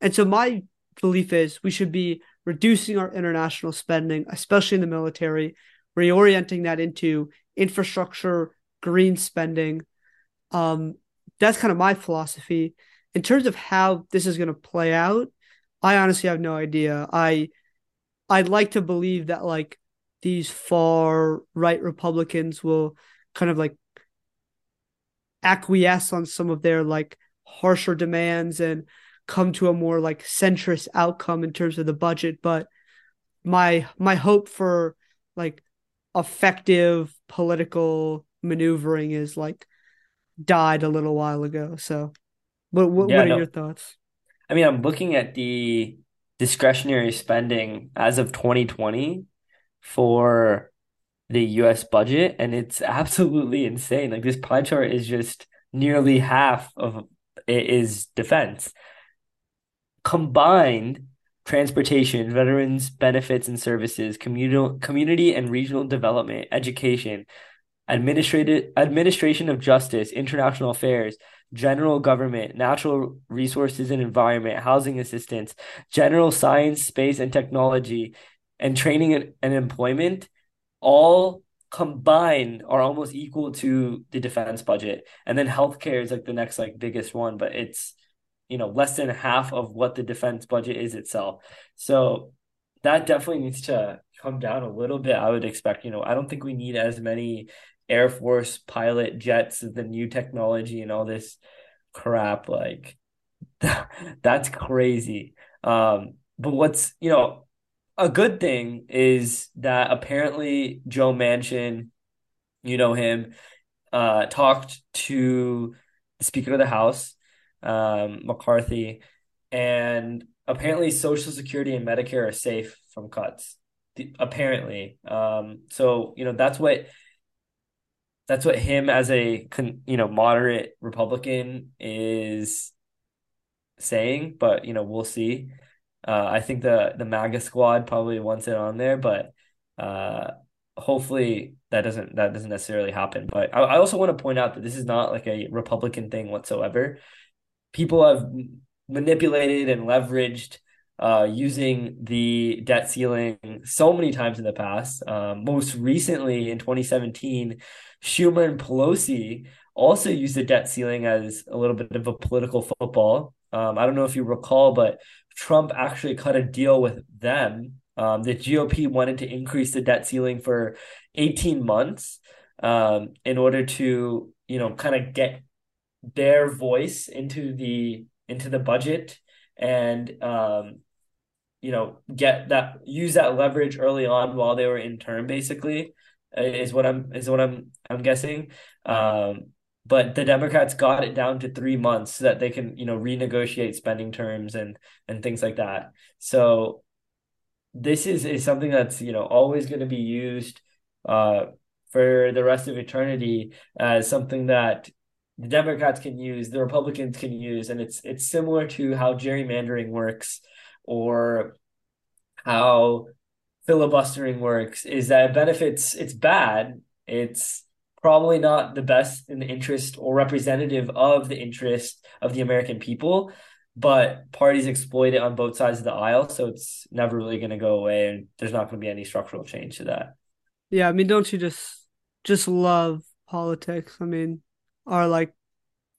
And so my belief is we should be reducing our international spending, especially in the military, reorienting that into infrastructure, green spending. Um, that's kind of my philosophy. In terms of how this is going to play out, I honestly have no idea. I I'd like to believe that like these far right Republicans will kind of like acquiesce on some of their like harsher demands and come to a more like centrist outcome in terms of the budget. But my my hope for like effective political maneuvering is like died a little while ago. So what what, yeah, what are no. your thoughts? I mean i'm looking at the discretionary spending as of 2020 for the US budget and it's absolutely insane. Like this pie chart is just nearly half of it is defense. Combined transportation, veterans benefits and services, communal community and regional development, education, administrative administration of justice, international affairs, general government, natural resources and environment, housing assistance, general science, space and technology, and training and, employment all combined are almost equal to the defense budget. And then healthcare is like the next like biggest one, but it's you know less than half of what the defense budget is itself. So that definitely needs to come down a little bit. I would expect. You know, I don't think we need as many Air Force pilot jets the new technology and all this crap. Like that's crazy. Um, but what's you know a good thing is that apparently Joe Manchin, you know him, uh, talked to the Speaker of the House um, McCarthy, and apparently Social Security and Medicare are safe from cuts. apparently, um, so you know that's what that's what him as a you know moderate Republican is saying, but you know we'll see. Uh, I think the the MAGA squad probably wants it on there, but uh, hopefully that doesn't that doesn't necessarily happen. But I, I also want to point out that this is not like a Republican thing whatsoever people have manipulated and leveraged uh, using the debt ceiling so many times in the past. Um, most recently in 2017, Schumer and Pelosi also used the debt ceiling as a little bit of a political football. Um, I don't know if you recall, but Trump actually cut a deal with them. Um, the GOP wanted to increase the debt ceiling for 18 months um, in order to, you know, kind of get their voice into the into the budget and um you know get that use that leverage early on while they were in term basically is what i'm is what i'm i'm guessing um but the democrats got it down to 3 months so that they can you know renegotiate spending terms and and things like that. So this is is something that's you know always going to be used uh for the rest of eternity as something that the Democrats can use, the Republicans can use, and it's it's similar to how gerrymandering works or how filibustering works is that it benefits it's bad it's probably not the best in the interest or representative of the interest of the american people but parties exploit it on both sides of the aisle so it's never really going to go away and there's not going to be any structural change to that yeah i mean don't you just just love politics. I mean, are like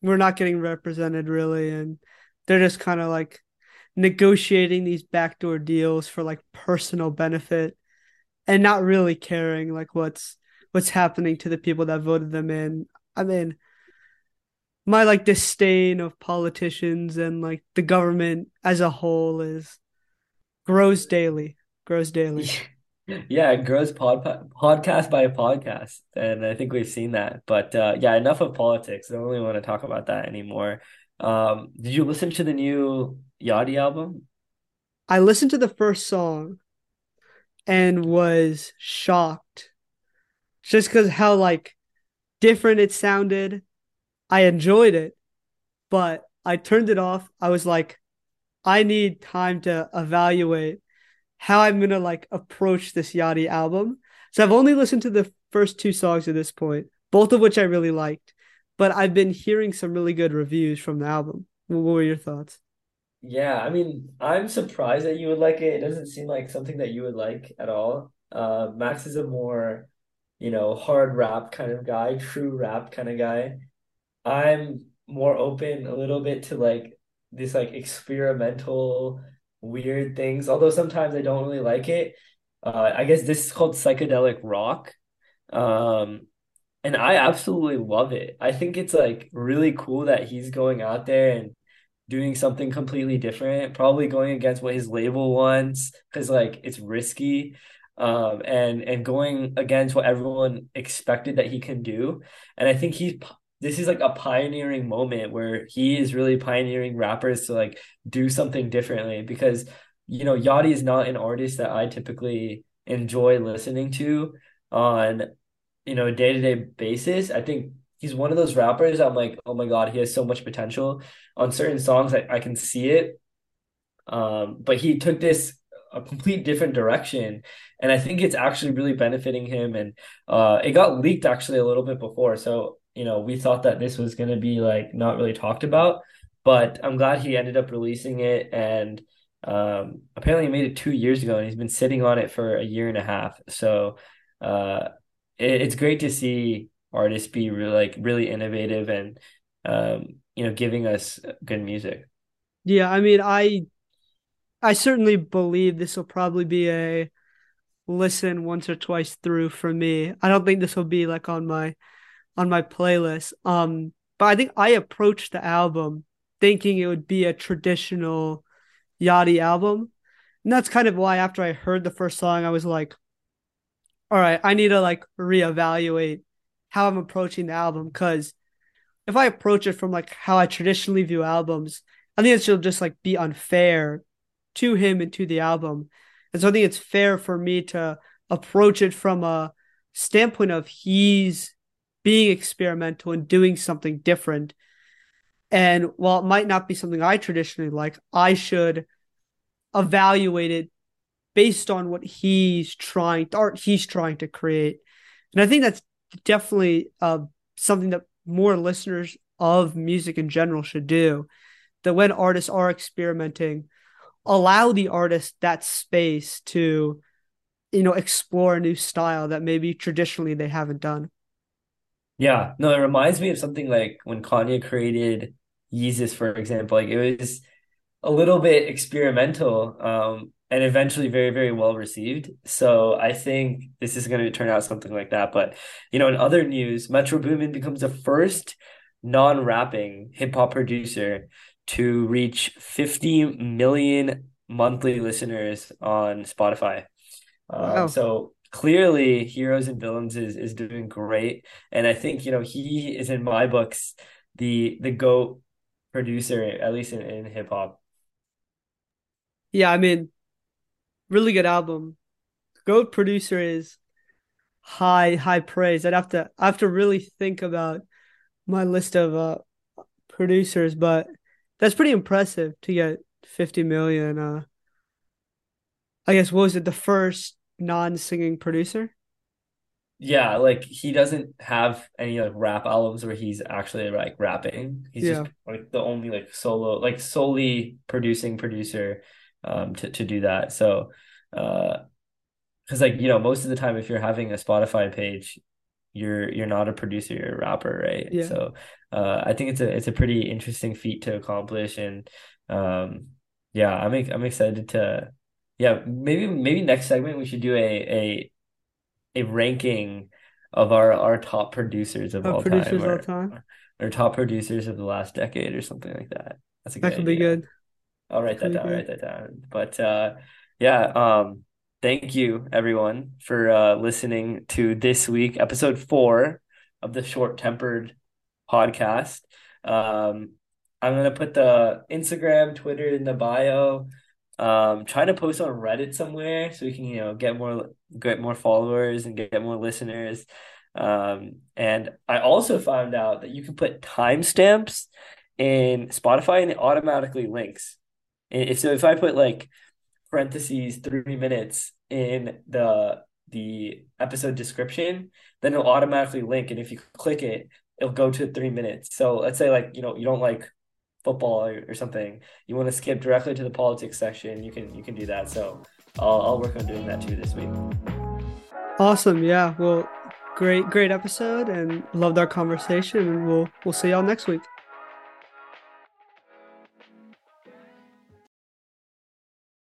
we're not getting represented really, and they're just kind of like negotiating these backdoor deals for like personal benefit and not really caring like what's what's happening to the people that voted them in. I mean, my like disdain of politicians and like the government as a whole is grows daily, grows daily. Yeah, it grows pod, podcast by podcast, and I think we've seen that. But uh, yeah, enough of politics. I don't really want to talk about that anymore. Um, did you listen to the new Yachty album? I listened to the first song and was shocked just because how like different it sounded. I enjoyed it, but I turned it off. I was like, I need time to evaluate how I'm gonna like approach this Yachty album. So I've only listened to the first two songs at this point, both of which I really liked, but I've been hearing some really good reviews from the album. What were your thoughts? Yeah, I mean, I'm surprised that you would like it. It doesn't seem like something that you would like at all. Uh, Max is a more, you know, hard rap kind of guy, true rap kind of guy. I'm more open a little bit to like this like experimental weird things, although sometimes I don't really like it. Uh, I guess this is called psychedelic rock. Um, and I absolutely love it. I think it's like really cool that he's going out there and doing something completely different, probably going against what his label wants because like it's risky. Um, and and going against what everyone expected that he can do. And I think he's this is like a pioneering moment where he is really pioneering rappers to like do something differently because you know Yachty is not an artist that I typically enjoy listening to on you know a day-to-day basis. I think he's one of those rappers I'm like, oh my god, he has so much potential. On certain songs I, I can see it. Um, but he took this a complete different direction and I think it's actually really benefiting him and uh it got leaked actually a little bit before. So you know, we thought that this was going to be like not really talked about, but I'm glad he ended up releasing it. And um, apparently, he made it two years ago, and he's been sitting on it for a year and a half. So uh, it, it's great to see artists be really like really innovative and um, you know giving us good music. Yeah, I mean, I I certainly believe this will probably be a listen once or twice through for me. I don't think this will be like on my on my playlist. Um, but I think I approached the album thinking it would be a traditional Yachty album. And that's kind of why after I heard the first song, I was like, all right, I need to like reevaluate how I'm approaching the album. Cause if I approach it from like how I traditionally view albums, I think it should just like be unfair to him and to the album. And so I think it's fair for me to approach it from a standpoint of he's being experimental and doing something different. And while it might not be something I traditionally like, I should evaluate it based on what he's trying art he's trying to create. And I think that's definitely uh, something that more listeners of music in general should do. That when artists are experimenting, allow the artist that space to, you know, explore a new style that maybe traditionally they haven't done. Yeah, no, it reminds me of something like when Kanye created Yeezus, for example. Like it was a little bit experimental, um, and eventually very, very well received. So I think this is going to turn out something like that. But you know, in other news, Metro Boomin becomes the first non-rapping hip hop producer to reach 50 million monthly listeners on Spotify. Um. So clearly heroes and villains is is doing great and i think you know he is in my books the the goat producer at least in, in hip-hop yeah i mean really good album goat producer is high high praise i'd have to i have to really think about my list of uh producers but that's pretty impressive to get 50 million uh i guess what was it the first non-singing producer? Yeah, like he doesn't have any like rap albums where he's actually like rapping. He's yeah. just like the only like solo, like solely producing producer um to, to do that. So uh because like you know, most of the time if you're having a Spotify page, you're you're not a producer, you're a rapper, right? Yeah. So uh, I think it's a it's a pretty interesting feat to accomplish, and um, yeah, I'm I'm excited to yeah maybe maybe next segment we should do a a a ranking of our our top producers of all producers time, all time, or, or top producers of the last decade, or something like that. That's a good that could idea. be good. I'll write that, that down. Good. Write that down. But uh, yeah, um, thank you everyone for uh, listening to this week, episode four of the Short Tempered podcast. Um, I'm gonna put the Instagram, Twitter in the bio. Um, trying to post on Reddit somewhere so we can you know get more get more followers and get more listeners. Um, and I also found out that you can put timestamps in Spotify and it automatically links. If so, if I put like parentheses three minutes in the the episode description, then it'll automatically link. And if you click it, it'll go to three minutes. So let's say like you know you don't like football or, or something, you want to skip directly to the politics section, you can you can do that. So I'll I'll work on doing that too this week. Awesome. Yeah. Well, great great episode and loved our conversation. And we'll we'll see y'all next week.